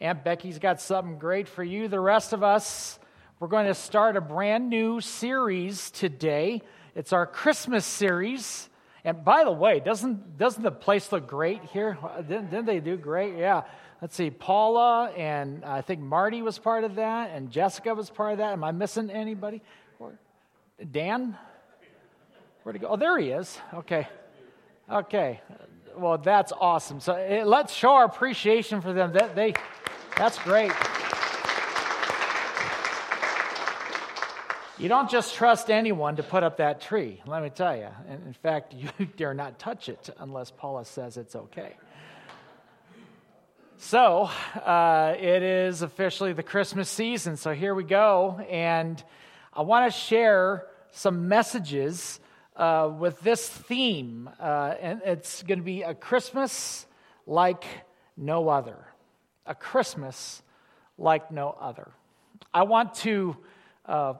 Aunt Becky's got something great for you. The rest of us, we're going to start a brand new series today. It's our Christmas series. And by the way, doesn't, doesn't the place look great here? Didn't, didn't they do great? Yeah. Let's see, Paula and I think Marty was part of that, and Jessica was part of that. Am I missing anybody? Dan? Where'd he go? Oh, there he is. Okay. Okay. Well, that's awesome. So eh, let's show our appreciation for them. That they, that's great. You don't just trust anyone to put up that tree, let me tell you. in fact, you dare not touch it unless Paula says it's okay. So, uh, it is officially the Christmas season. So, here we go. And I want to share some messages uh, with this theme. Uh, and it's going to be a Christmas like no other. A Christmas like no other. I want to uh,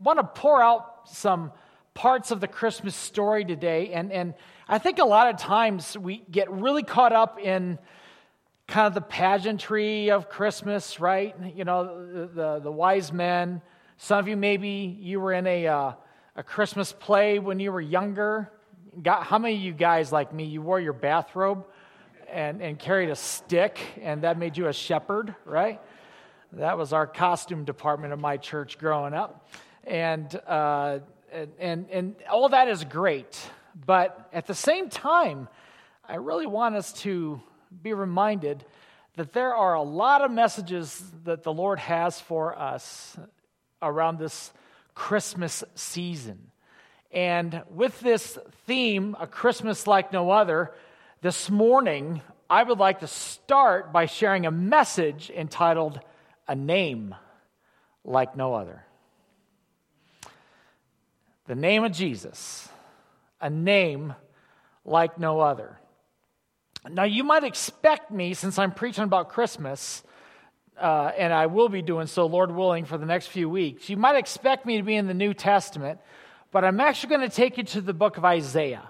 want to pour out some parts of the Christmas story today, and and I think a lot of times we get really caught up in kind of the pageantry of Christmas, right? You know, the the, the wise men. Some of you maybe you were in a uh, a Christmas play when you were younger? Got, how many of you guys, like me, you wore your bathrobe and, and carried a stick, and that made you a shepherd, right? That was our costume department of my church growing up. And, uh, and, and, and all that is great. But at the same time, I really want us to be reminded that there are a lot of messages that the Lord has for us around this Christmas season. And with this theme, A Christmas Like No Other, this morning I would like to start by sharing a message entitled A Name Like No Other. The name of Jesus, a name like no other. Now, you might expect me, since I'm preaching about Christmas, uh, and I will be doing so, Lord willing, for the next few weeks. You might expect me to be in the New Testament, but I'm actually going to take you to the book of Isaiah.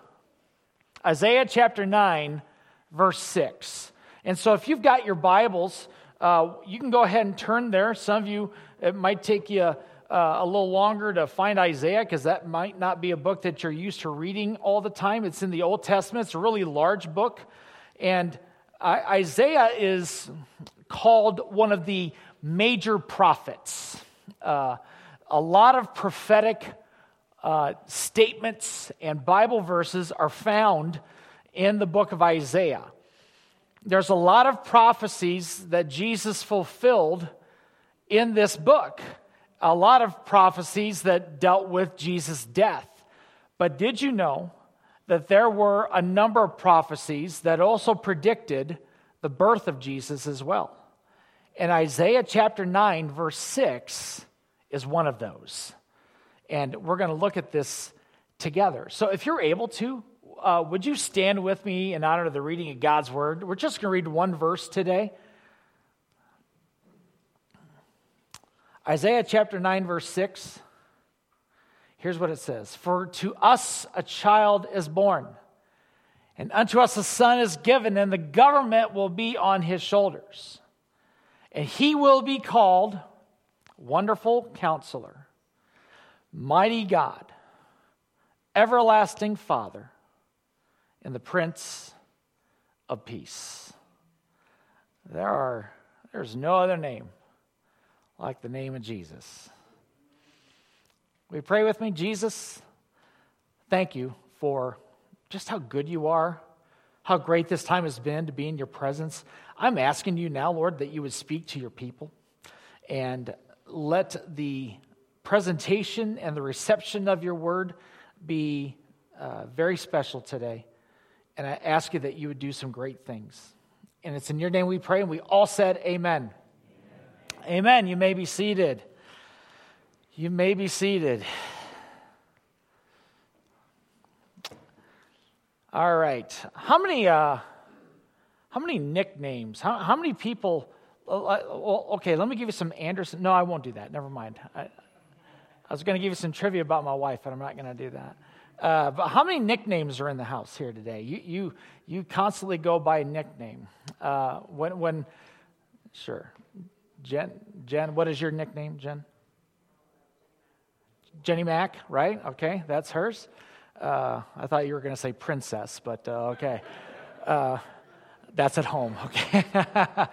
Isaiah chapter 9, verse 6. And so if you've got your Bibles, uh, you can go ahead and turn there. Some of you, it might take you uh, a little longer to find Isaiah because that might not be a book that you're used to reading all the time. It's in the Old Testament, it's a really large book. And Isaiah is called one of the major prophets. Uh, a lot of prophetic uh, statements and Bible verses are found in the book of Isaiah. There's a lot of prophecies that Jesus fulfilled in this book, a lot of prophecies that dealt with Jesus' death. But did you know that there were a number of prophecies that also predicted the birth of Jesus as well? And Isaiah chapter 9, verse 6 is one of those. And we're going to look at this together. So if you're able to, uh, would you stand with me in honor of the reading of God's word? We're just going to read one verse today. Isaiah chapter 9, verse 6. Here's what it says For to us a child is born, and unto us a son is given, and the government will be on his shoulders and he will be called Wonderful Counselor, Mighty God, Everlasting Father, and the Prince of Peace. There are, there's no other name like the name of Jesus. We pray with me, Jesus, thank you for just how good you are, how great this time has been to be in your presence. I'm asking you now, Lord, that you would speak to your people and let the presentation and the reception of your word be uh, very special today. And I ask you that you would do some great things. And it's in your name we pray, and we all said, Amen. Amen. Amen. You may be seated. You may be seated. All right. How many? Uh, how many nicknames? How, how many people? Uh, well, okay, let me give you some Anderson. No, I won't do that. Never mind. I, I was going to give you some trivia about my wife, but I'm not going to do that. Uh, but how many nicknames are in the house here today? You, you, you constantly go by nickname. Uh, when, when Sure. Jen, Jen, what is your nickname, Jen? Jenny Mac, right? Okay, that's hers. Uh, I thought you were going to say princess, but uh, okay. Uh, that's at home, okay.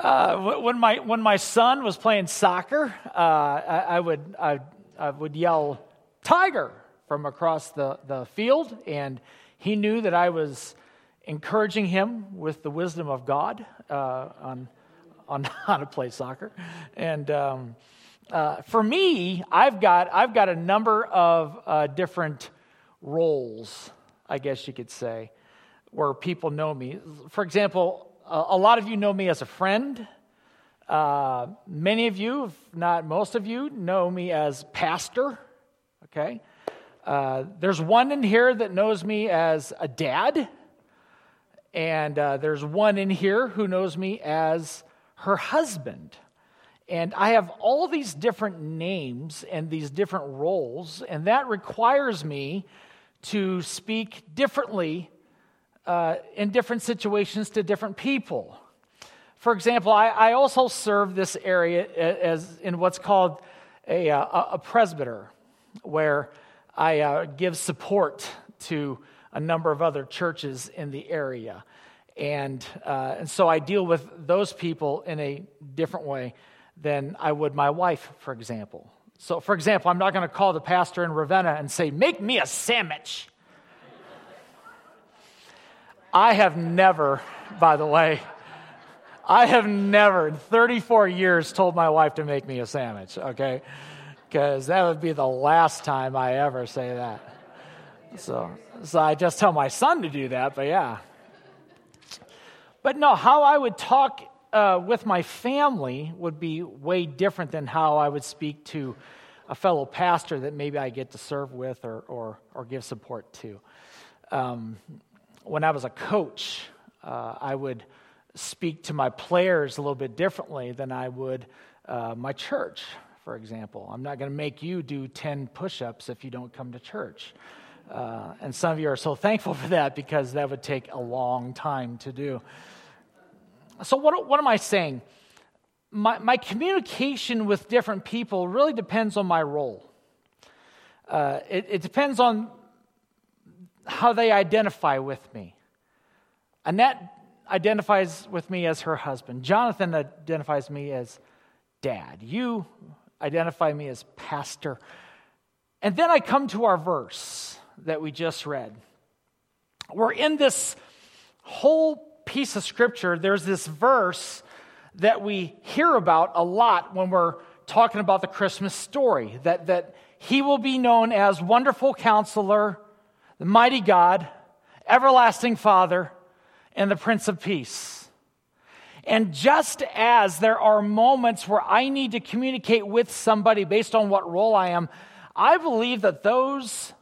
Uh, when, my, when my son was playing soccer, uh, I, I, would, I, I would yell, Tiger, from across the, the field, and he knew that I was encouraging him with the wisdom of God uh, on, on how to play soccer. And um, uh, for me, I've got, I've got a number of uh, different roles, I guess you could say, where people know me. For example, a, lot of you know me as a friend. Uh, many of you, if not most of you, know me as pastor. Okay? Uh, there's one in here that knows me as a dad. And uh, there's one in here who knows me as her husband. And I have all these different names and these different roles, and that requires me to speak differently uh, in different situations to different people. For example, I, I, also serve this area as in what's called a, a, a presbyter, where I uh, give support to a number of other churches in the area. And, uh, and so I deal with those people in a different way than I would my wife, for example. So, for example, I'm not going to call the pastor in Ravenna and say, Make me a sandwich. I have never, by the way, I have never in 34 years told my wife to make me a sandwich, okay? Because that would be the last time I ever say that. So, so I just tell my son to do that, but yeah. But no, how I would talk uh, with my family would be way different than how I would speak to a fellow pastor that maybe I get to serve with or, or, or give support to. Um, when I was a coach, uh, I would speak to my players a little bit differently than I would uh, my church, for example. I'm not going to make you do 10 push ups if you don't come to church. Uh, and some of you are so thankful for that because that would take a long time to do. So, what, what am I saying? My, my communication with different people really depends on my role. Uh, it, it depends on how they identify with me. Annette identifies with me as her husband. Jonathan identifies me as dad. You identify me as pastor. And then I come to our verse that we just read. We're in this whole piece of scripture. There's this verse that we hear about a lot when we're talking about the Christmas story that, that he will be known as Wonderful Counselor, the Mighty God, Everlasting Father, and the Prince of Peace. And just as there are moments where I need to communicate with somebody based on what role I am, I believe that those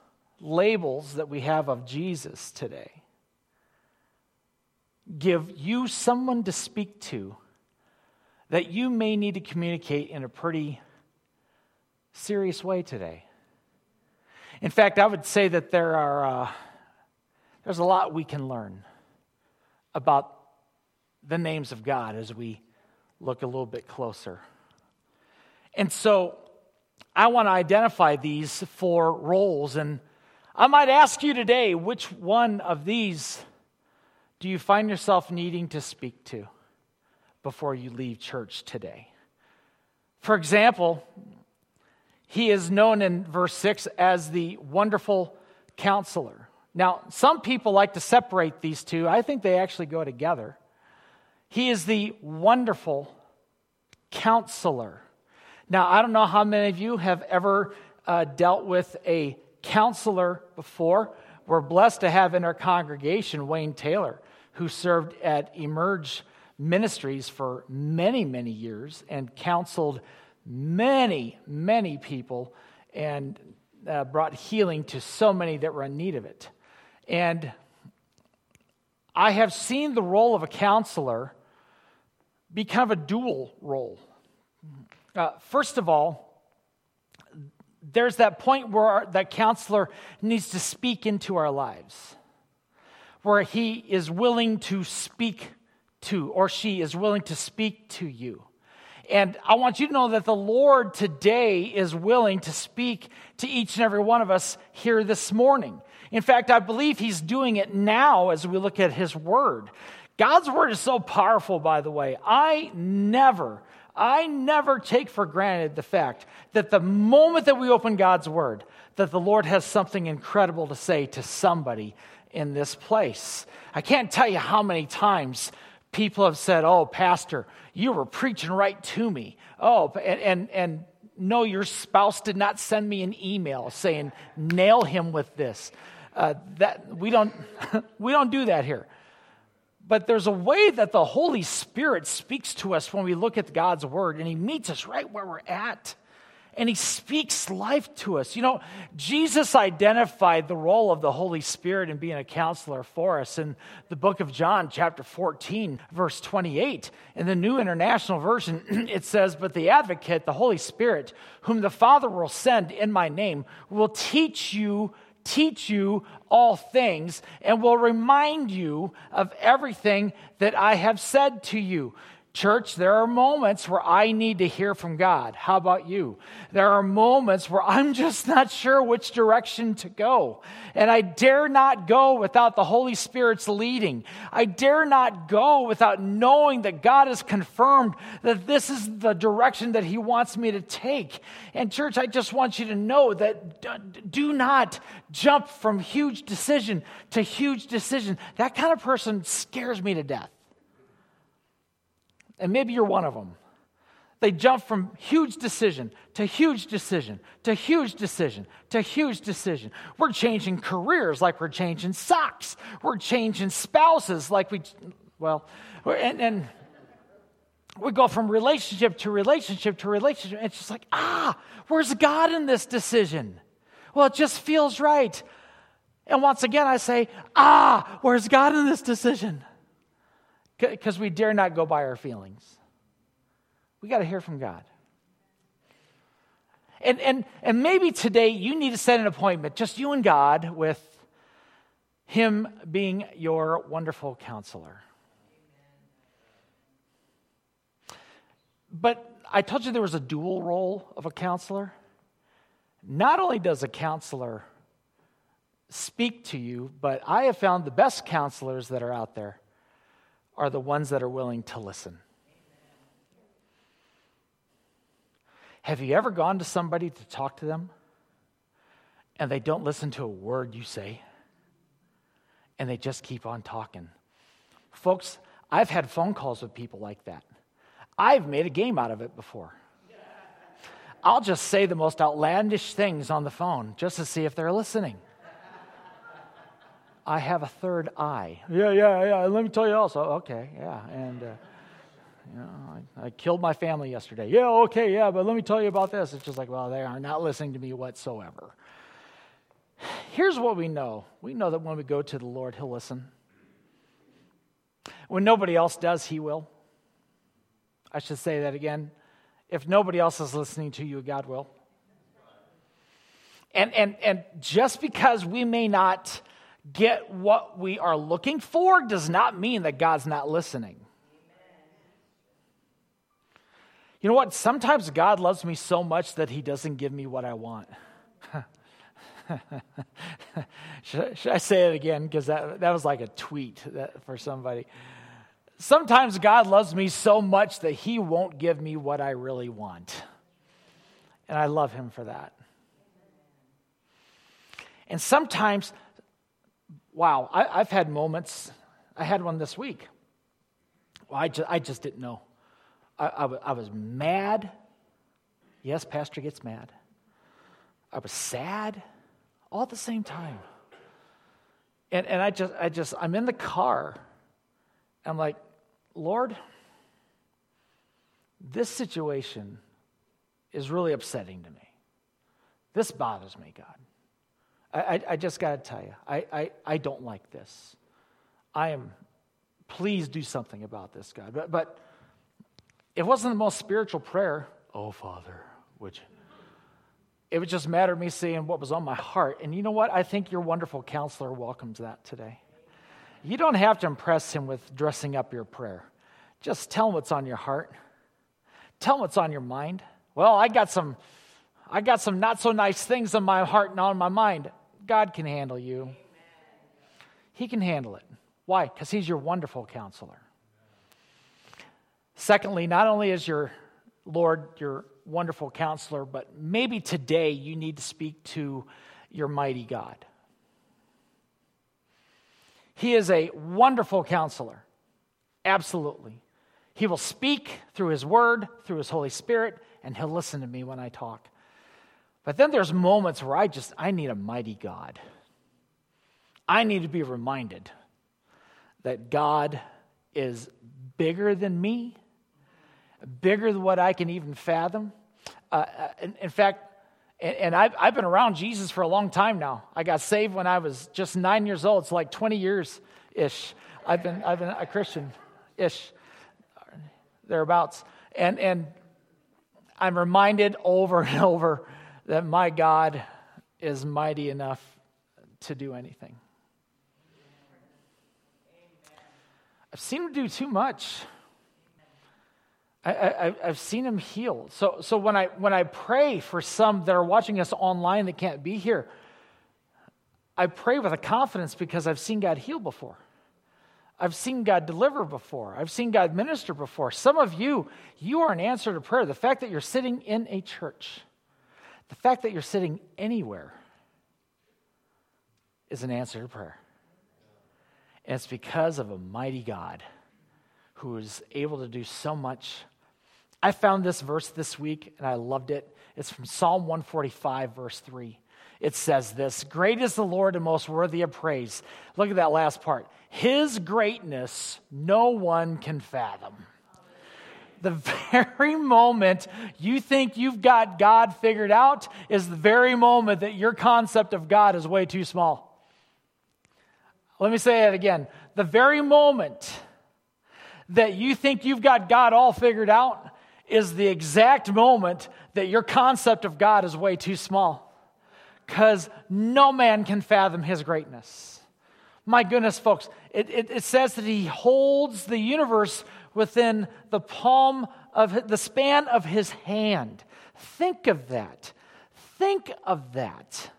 labels that we have of Jesus today give you someone to speak to that you may need to communicate in a pretty serious way today. In fact, I would say that there are uh, there's a lot we can learn about the names of God as we look a little bit closer. And so I want to identify these four roles and I might ask you today which one of these do you find yourself needing to speak to before you leave church today? For example, he is known in verse 6 as the wonderful counselor. Now, some people like to separate these two. I think they actually go together. He is the wonderful counselor. Now, I don't know how many of you have ever uh, dealt with a counselor before. We're blessed to have in our congregation Wayne Taylor, who served at Emerge Ministries for many, many years and counseled many, many people and uh, brought healing to so many that were in need of it. And I have seen the role of a counselor be kind of a dual role. Uh, first of all, there's that point where our, that counselor needs to speak into our lives, where he is willing to speak to, or she is willing to speak to you. And I want you to know that the Lord today is willing to speak to each and every one of us here this morning. In fact, I believe He's doing it now as we look at His Word. God's Word is so powerful, by the way. I never, I never take for granted the fact that the moment that we open God's Word, that the Lord has something incredible to say to somebody in this place. I can't tell you how many times people have said, Oh, Pastor, you were preaching right to me. Oh, and, and, and no, your spouse did not send me an email saying, Nail him with this. Uh, that, we, don't, we don't do that here. But there's a way that the Holy Spirit speaks to us when we look at God's Word, and He meets us right where we're at and he speaks life to us. You know, Jesus identified the role of the Holy Spirit in being a counselor for us in the book of John, chapter 14, verse 28. In the New International Version, it says, But the advocate, the Holy Spirit, whom the Father will send in my name, will teach you teach you all things and will remind you of everything that I have said to you. Church, there are moments where I need to hear from God. How about you? There are moments where I'm just not sure which direction to go. And I dare not go without the Holy Spirit's leading. I dare not go without knowing that God has confirmed that this is the direction that He wants me to take. And, church, I just want you to know that do not jump from huge decision to huge decision. That kind of person scares me to death. And maybe you're one of them. They jump from huge decision to huge decision to huge decision to huge decision. We're changing careers like we're changing socks. We're changing spouses like we, well, and, and we go from relationship to relationship to relationship. It's just like, ah, where's God in this decision? Well, it just feels right. And once again, I say, ah, where's God in this decision? Because we dare not go by our feelings. We got to hear from God. And, and, and maybe today you need to set an appointment, just you and God, with Him being your wonderful counselor. But I told you there was a dual role of a counselor. Not only does a counselor speak to you, but I have found the best counselors that are out there are the ones that are willing to listen. Have you ever gone to somebody to talk to them and they don't listen to a word you say and they just keep on talking? Folks, I've had phone calls with people like that. I've made a game out of it before. I'll just say the most outlandish things on the phone just to see if they're listening. I have a third eye. Yeah, yeah, yeah. Let me tell you also. Okay, yeah. And, uh, you know, I, I, killed my family yesterday. Yeah, okay, yeah, but let me tell you about this. It's just like, well, they are not listening to me whatsoever. Here's what we know we know that when we go to the Lord, He'll listen. When nobody else does, He will. I should say that again. If nobody else is listening to you, God will. And, and, and just because we may not get what we are looking for does not mean that God's not listening. You know what? Sometimes God loves me so much that he doesn't give me what I want. should, should, I say it again? Because that, that was like a tweet that, for somebody. Sometimes God loves me so much that he won't give me what I really want. And I love him for that. And sometimes wow, I, have had moments. I had one this week. Well, I just, I just didn't know. I, I, I was mad. Yes, Pastor gets mad. I was sad all at the same time. And, and I just, I just, I'm in the car. I'm like, Lord, this situation is really upsetting to me. This bothers me, God. I, I just got to tell you, I, I, I don't like this. I am, please do something about this, God. But, but it wasn't the most spiritual prayer. Oh, Father, which? It was just matter me saying what was on my heart. And you know what? I think your wonderful counselor welcomes that today. You don't have to impress him with dressing up your prayer. Just tell him what's on your heart. Tell him what's on your mind. Well, I got some I got some not so nice things on my heart and on my mind. God can handle you. He can handle it. Why? Because he's your wonderful counselor. Secondly, not only is your Lord your wonderful counselor, but maybe today you need to speak to your mighty God. He is a wonderful counselor. Absolutely. He will speak through His Word, through His Holy Spirit, and He'll listen to me when I talk. But then there's moments where I just, I need a mighty God. I need to be reminded that God is bigger than me, bigger than what I can even fathom. Uh, uh in, in, fact, and, and I've, I've been around Jesus for a long time now. I got saved when I was just nine years old. It's like 20 years ish. I've been, I've been a Christian ish, thereabouts. And, and I'm reminded over and over that my God is mighty enough to do anything. I've seen him do too much. I, have seen him heal. So, so when, I, when I pray for some that are watching us online that can't be here, I pray with a confidence because I've seen God heal before. I've seen God deliver before. I've seen God minister before. Some of you, you are an answer to prayer. The fact that you're sitting in a church, the fact that you're sitting anywhere is an answer to prayer. And it's because of a mighty God who is able to do so much. I found this verse this week and I loved it. It's from Psalm 145, verse 3. It says this Great is the Lord and most worthy of praise. Look at that last part. His greatness no one can fathom the very moment you think you've got God figured out is the very moment that your concept of God is way too small. Let me say it again. The very moment that you think you've got God all figured out is the exact moment that your concept of God is way too small. Because no man can fathom his greatness. My goodness, folks, it, it, it says that he holds the universe within the palm of the span of his hand. Think of that. Think of that.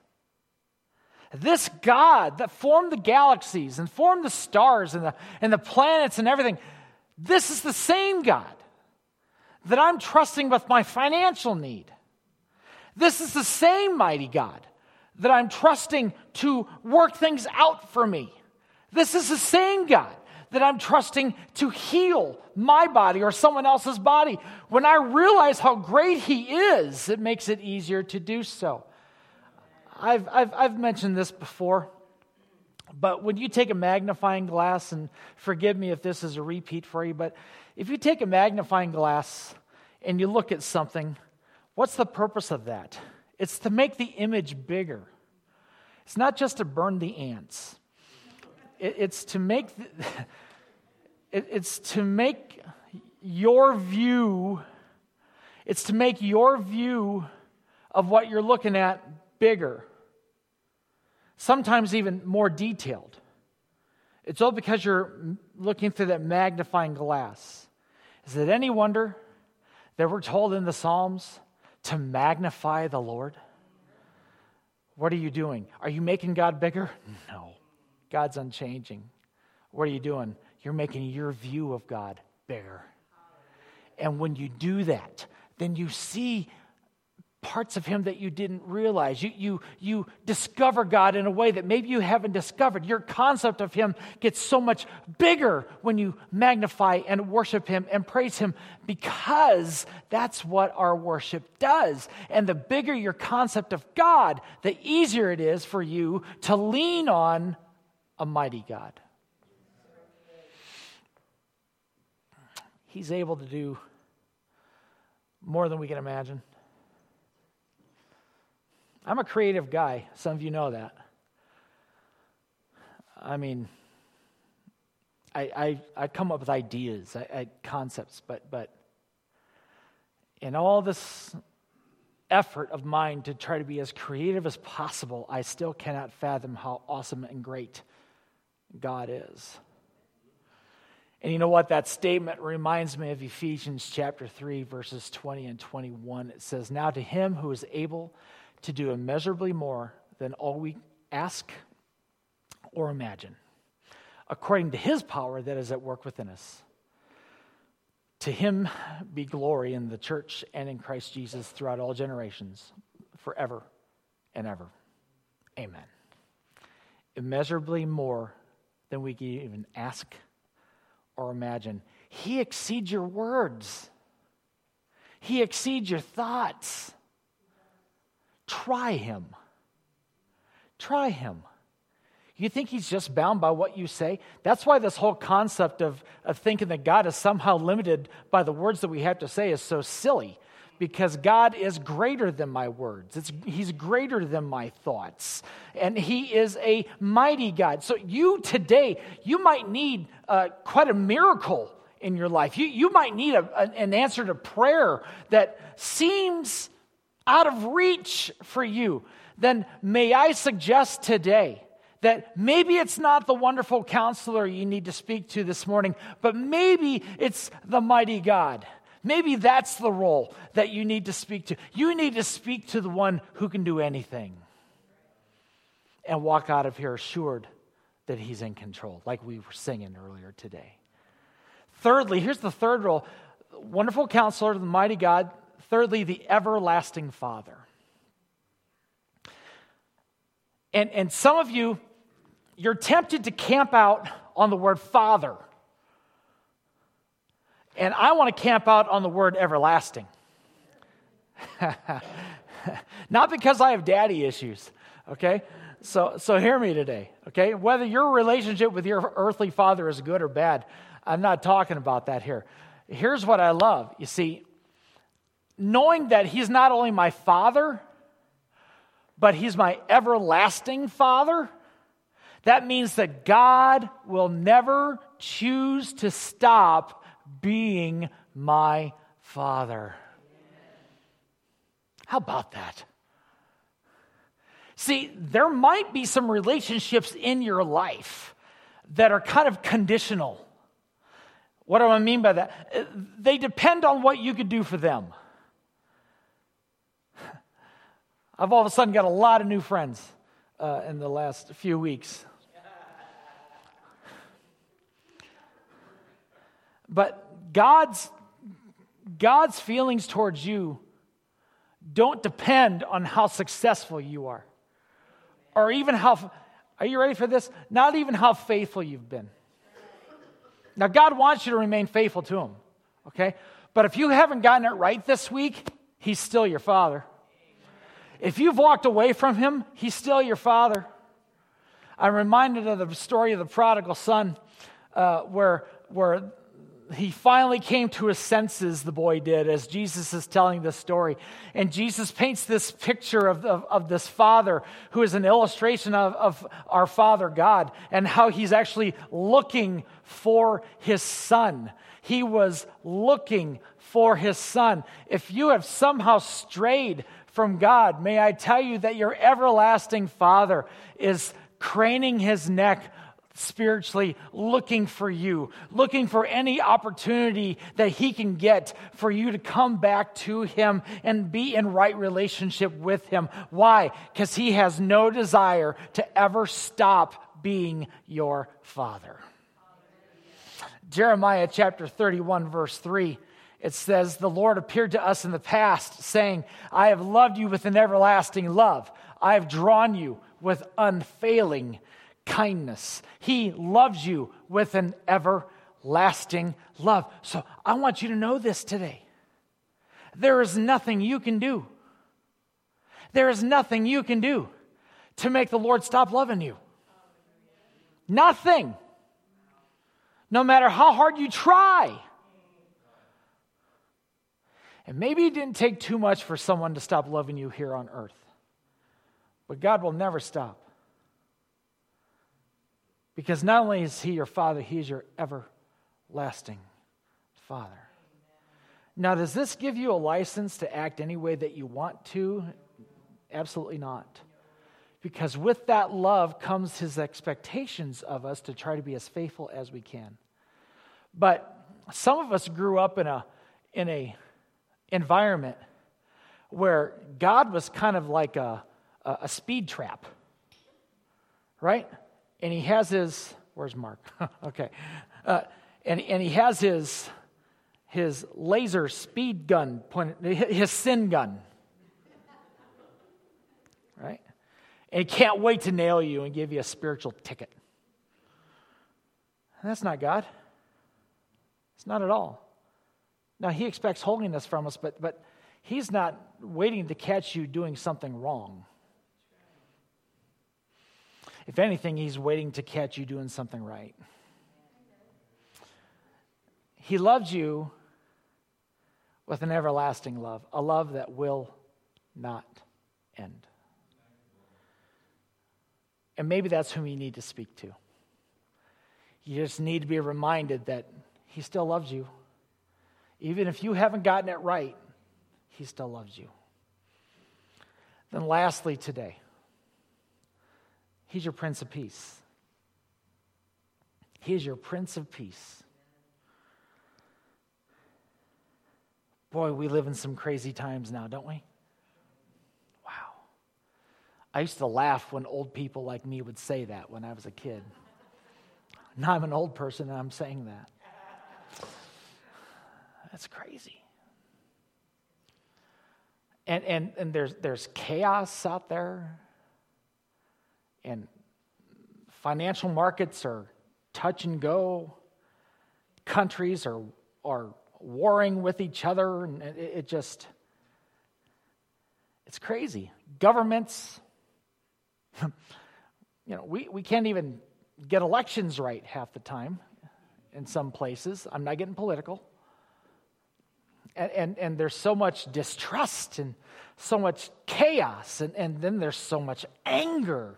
This God that formed the galaxies and formed the stars and the, and the planets and everything, this is the same God that I'm trusting with my financial need. This is the same mighty God that I'm trusting to work things out for me. This is the same God that I'm trusting to heal my body or someone else's body. When I realize how great He is, it makes it easier to do so. I've, I've, I've mentioned this before, but when you take a magnifying glass, and forgive me if this is a repeat for you, but if you take a magnifying glass and you look at something, what's the purpose of that? It's to make the image bigger. It's not just to burn the ants it, it's to make it, it's to make your view it's to make your view of what you're looking at bigger sometimes even more detailed. It's all because you're looking through that magnifying glass. Is it any wonder that we're told in the psalms to magnify the lord? What are you doing? Are you making god bigger? No God's unchanging. What are you doing? You're making your view of God bigger. And when you do that, then you see parts of him that you didn't realize. You, you, you discover God in a way that maybe you haven't discovered. Your concept of him gets so much bigger when you magnify and worship him and praise him because that's what our worship does. And the bigger your concept of God, the easier it is for you to lean on a mighty God. He's able to do more than we can imagine. I'm a creative guy. Some of you know that. I mean, I, I, I come up with ideas, I, I, concepts, but, but in all this effort of mine to try to be as creative as possible, I still cannot fathom how awesome and great God is. And you know what? That statement reminds me of Ephesians chapter 3, verses 20 and 21. It says, Now to him who is able to do immeasurably more than all we ask or imagine, according to his power that is at work within us. To him be glory in the church and in Christ Jesus throughout all generations, forever and ever. Amen. Immeasurably more than we can even ask or imagine. He exceeds your words, He exceeds your thoughts. Try Him. Try Him. You think he's just bound by what you say? That's why this whole concept of, of thinking that God is somehow limited by the words that we have to say is so silly because God is greater than my words. It's, he's greater than my thoughts. And He is a mighty God. So, you today, you might need uh, quite a miracle in your life. You, you might need a, an answer to prayer that seems out of reach for you. Then, may I suggest today that maybe it's not the wonderful counselor you need to speak to this morning, but maybe it's the mighty God. Maybe that's the role that you need to speak to. You need to speak to the one who can do anything and walk out of here assured that he's in control, like we were singing earlier today. Thirdly, here's the third role wonderful counselor, the mighty God. Thirdly, the everlasting Father. And, and some of you, you're tempted to camp out on the word Father. And I want to camp out on the word everlasting. Not because I have daddy issues, okay? So, so hear me today, okay? Whether your relationship with your earthly father is good or bad, I'm not talking about that here. Here's what I love. You see, knowing that he's not only my father, but he's my everlasting father, that means that God will never choose to stop being my Father. How about that? See, there might be some relationships in your life that are kind of conditional. What do I mean by that? They depend on what you could do for them. I've all of a sudden got a lot of new friends uh, in the last few weeks. But God's, God's feelings towards you don't depend on how successful you are, or even how, are you ready for this? Not even how faithful you've been. Now, God wants you to remain faithful to Him, okay? But if you haven't gotten it right this week, He's still your Father. If you've walked away from Him, He's still your Father. I'm reminded of the story of the prodigal son, uh, where, where he finally came to his senses, the boy did, as Jesus is telling this story. And Jesus paints this picture of, of, of, this father who is an illustration of, of our Father God and how he's actually looking for his son. He was looking for his son. If you have somehow strayed from God, may I tell you that your everlasting Father is craning his neck spiritually looking for you, looking for any opportunity that he can get for you to come back to him and be in right relationship with him. Why? Because he has no desire to ever stop being your father. Jeremiah chapter 31, verse 3 it says, The Lord appeared to us in the past, saying, I have loved you with an everlasting love. I have drawn you with unfailing kindness. He loves you with an everlasting love. So I want you to know this today. There is nothing you can do. There is nothing you can do to make the Lord stop loving you. Nothing. No matter how hard you try. And maybe it didn't take too much for someone to stop loving you here on earth. But God will never stop. Because not only is He your Father, He is your everlasting Father. Now, does this give you a license to act any way that you want to? Absolutely not. Because with that love comes his expectations of us to try to be as faithful as we can. But some of us grew up in a in a environment where God was kind of like a, a, speed trap, right? And he has his where's Mark? okay, uh, and and he has his his laser speed gun, his sin gun, right? And he can't wait to nail you and give you a spiritual ticket. That's not God. It's not at all. Now, he expects holiness from us, but, but he's not waiting to catch you doing something wrong. If anything, he's waiting to catch you doing something right. He loves you with an everlasting love, a love that will not end. And maybe that's whom you need to speak to. You just need to be reminded that He still loves you. Even if you haven't gotten it right, He still loves you. Then, lastly, today, He's your Prince of Peace. He is your Prince of Peace. Boy, we live in some crazy times now, don't we? Wow. I used to laugh when old people like me would say that when I was a kid. Now I'm an old person and I'm saying that. That's crazy. And, and, and there's, there's chaos out there, and financial markets are touch and go. Countries are, are warring with each other, and it, it just, it's crazy. Governments, you know, we, we can't even get elections right half the time in some places. I'm not getting political. And, and, and there's so much distrust and so much chaos, and, and then there's so much anger.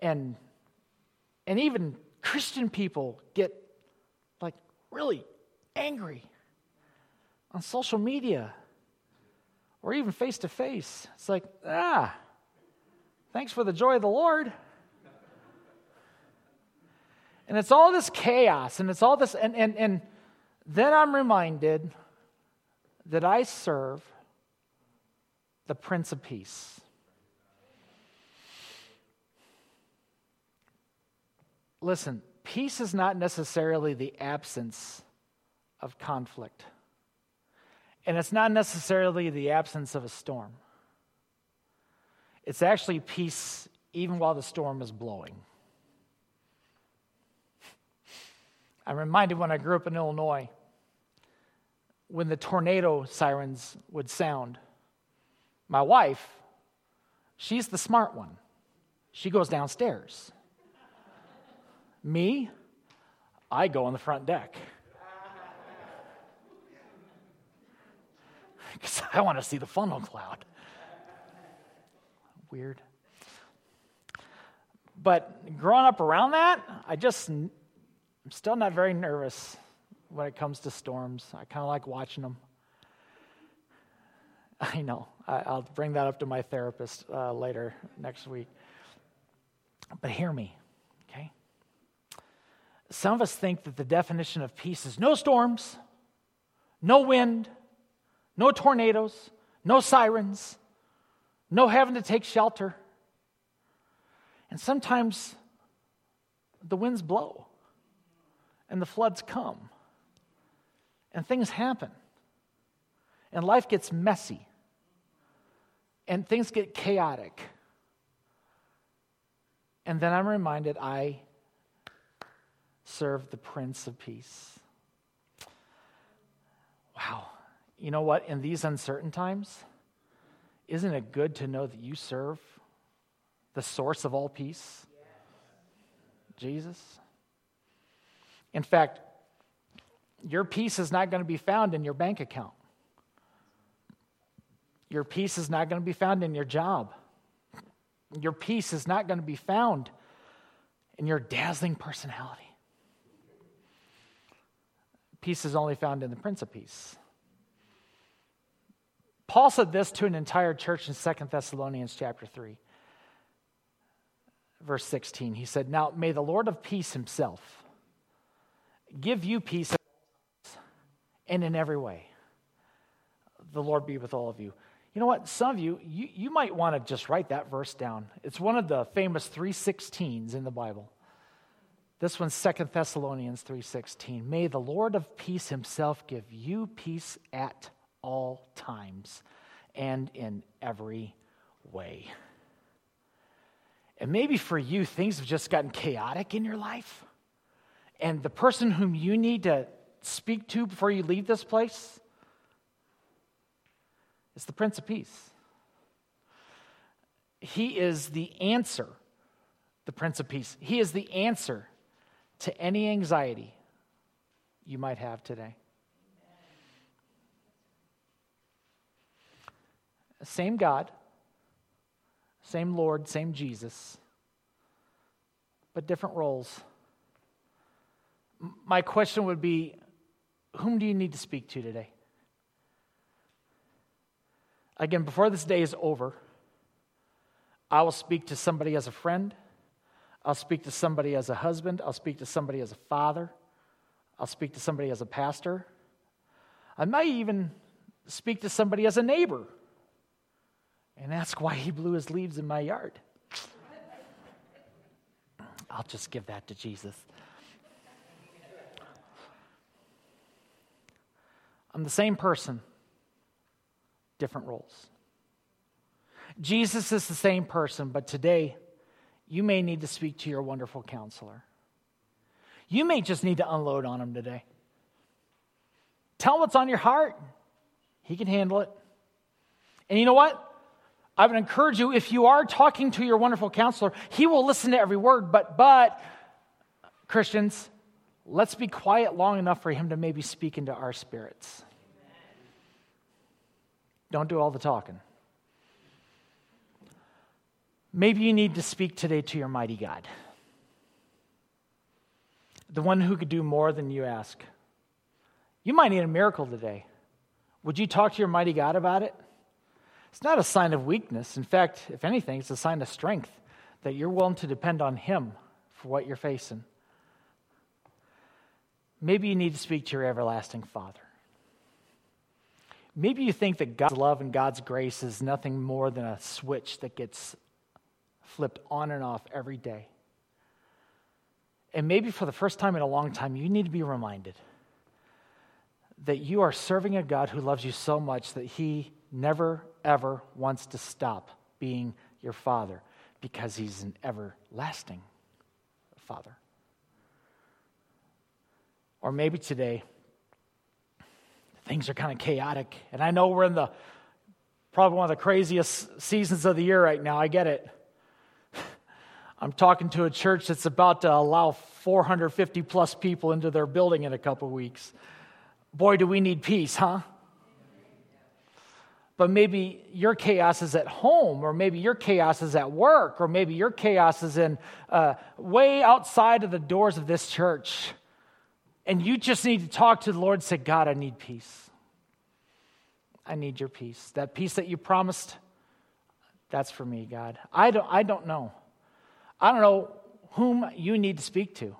And, and even Christian people get like really angry on social media or even face to face. It's like, ah, Thanks for the joy of the Lord. And it's all this chaos and it's all this, and, and, and then I'm reminded that I serve the Prince of Peace. Listen, peace is not necessarily the absence of conflict, and it's not necessarily the absence of a storm. It's actually peace even while the storm is blowing. I'm reminded when I grew up in Illinois, when the tornado sirens would sound, my wife, she's the smart one. She goes downstairs. Me, I go on the front deck. Because I want to see the funnel cloud weird. But growing up around that, I just, I'm still not very nervous when it comes to storms. I kind of like watching them. I know. I, will bring that up to my therapist uh, later next week. But hear me? Some of us think that the definition of peace is no storms, no wind, no tornadoes, no sirens, no having to take shelter. And sometimes the winds blow and the floods come and things happen and life gets messy and things get chaotic. And then I'm reminded I serve the Prince of Peace. Wow. You know what? In these uncertain times, isn't it good to know that you serve the source of all peace? Jesus. In fact, your peace is not going to be found in your bank account. Your peace is not going to be found in your job. Your peace is not going to be found in your dazzling personality. Peace is only found in the Prince of Peace. Paul said this to an entire church in Second Thessalonians chapter 3. verse 16. He said, Now may the Lord of peace himself give you peace and in every way. The Lord be with all of you. You know what? Some of you, you, you might want to just write that verse down. It's one of the famous 316s in the Bible. This one's Second Thessalonians 3:16. May the Lord of peace himself give you peace at all times and in every way. And maybe for you, things have just gotten chaotic in your life. And the person whom you need to speak to before you leave this place is the Prince of Peace. He is the answer, the Prince of Peace. He is the answer to any anxiety you might have today. Same God, same Lord, same Jesus, but different roles. My question would be whom do you need to speak to today? Again, before this day is over, I will speak to somebody as a friend. I'll speak to somebody as a husband. I'll speak to somebody as a father. I'll speak to somebody as a pastor. I might even speak to somebody as a neighbor and ask why he blew his leaves in my yard. I'll just give that to Jesus. I'm the same person, different roles. Jesus is the same person, but today you may need to speak to your wonderful counselor. You may just need to unload on him today. Tell what's on your heart. He can handle it. And you know what? I would encourage you, if you are talking to your wonderful counselor, he will listen to every word. But, but, Christians, let's be quiet long enough for him to maybe speak into our spirits. Don't do all the talking. Maybe you need to speak today to your mighty God, the one who could do more than you ask. You might need a miracle today. Would you talk to your mighty God about it? It's not a sign of weakness. In fact, if anything, it's a sign of strength that you're willing to depend on Him for what you're facing. Maybe you need to speak to your everlasting Father. Maybe you think that God's love and God's grace is nothing more than a switch that gets flipped on and off every day. And maybe for the first time in a long time, you need to be reminded that you are serving a God who loves you so much that He never, ever wants to stop being your Father because He's an everlasting Father. Or maybe today, things are kind of chaotic. And I know we're in the probably one of the craziest seasons of the year right now. I get it. I'm talking to a church that's about to allow 450 plus people into their building in a couple weeks. Boy, do we need peace, huh? But maybe your chaos is at home, or maybe your chaos is at work, or maybe your chaos is in uh, way outside of the doors of this church. And you just need to talk to the Lord and say, God, I need peace. I need your peace. That peace that you promised, that's for me, God. I don't, I don't know. I don't know whom you need to speak to.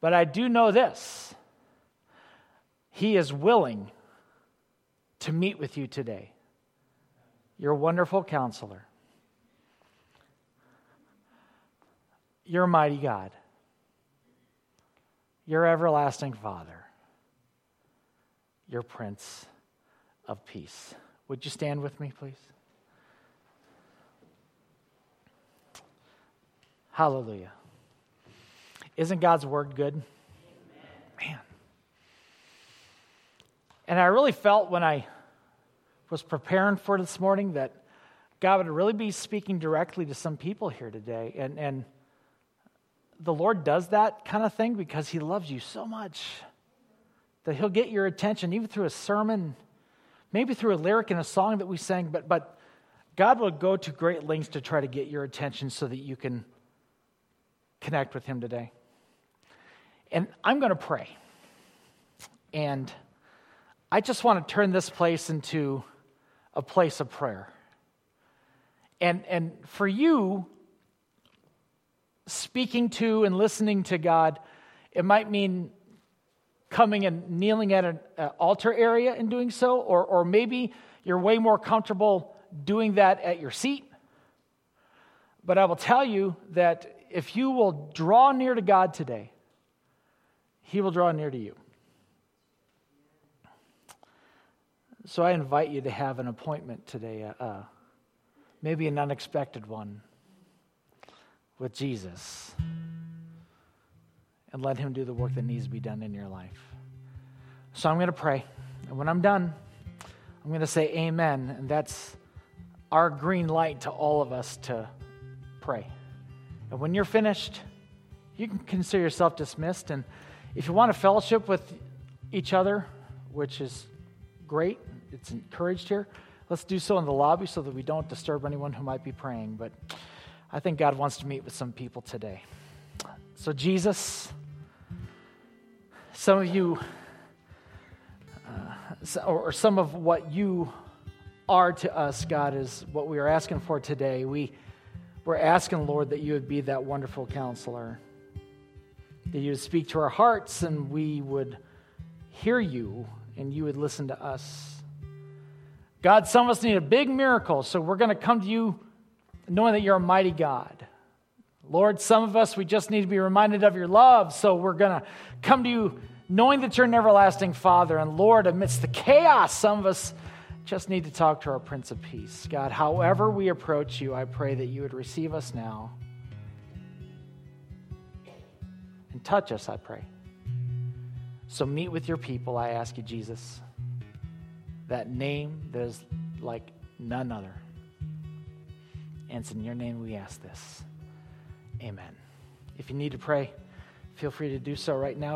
But I do know this He is willing to meet with you today. Your wonderful counselor, your mighty God your everlasting Father, your Prince of Peace. Would you stand with me, please? Hallelujah. Isn't God's word good? Man. And I really felt when I was preparing for this morning that God would really be speaking directly to some people here today. And, and the Lord does that kind of thing because He loves you so much that He'll get your attention, even through a sermon, maybe through a lyric in a song that we sang, but, but God will go to great lengths to try to get your attention so that you can connect with Him today. And I'm going to pray. And I just want to turn this place into a place of prayer. And, and for you, speaking to and listening to God, it might mean coming and kneeling at an uh, altar area and doing so, or, or maybe you're way more comfortable doing that at your seat. But I will tell you that if you will draw near to God today, He will draw near to you. So I invite you to have an appointment today, uh, uh, maybe an unexpected one with Jesus, and let Him do the work that needs to be done in your life. So I'm going to pray. And when I'm done, I'm going to say amen. And that's our green light to all of us to pray. And when you're finished, you can consider yourself dismissed. And if you want to fellowship with each other, which is great, it's encouraged here, let's do so in the lobby so that we don't disturb anyone who might be praying. But I think God wants to meet with some people today. So, Jesus, some of you, uh, or some of what you are to us, God, is what we are asking for today. We, we're asking, Lord, that you would be that wonderful counselor, that you would speak to our hearts and we would hear you and you would listen to us. God, some of us need a big miracle, so we're going to come to you knowing that you're a mighty God. Lord, some of us, we just need to be reminded of your love, so we're going to come to you knowing that you're an everlasting Father. And Lord, amidst the chaos, some of us just need to talk to our Prince of Peace. God, however we approach you, I pray that you would receive us now and touch us, I pray. So meet with your people, I ask you, Jesus, that name that is like none other. And it's in your name we ask this. Amen. If you need to pray, feel free to do so right now.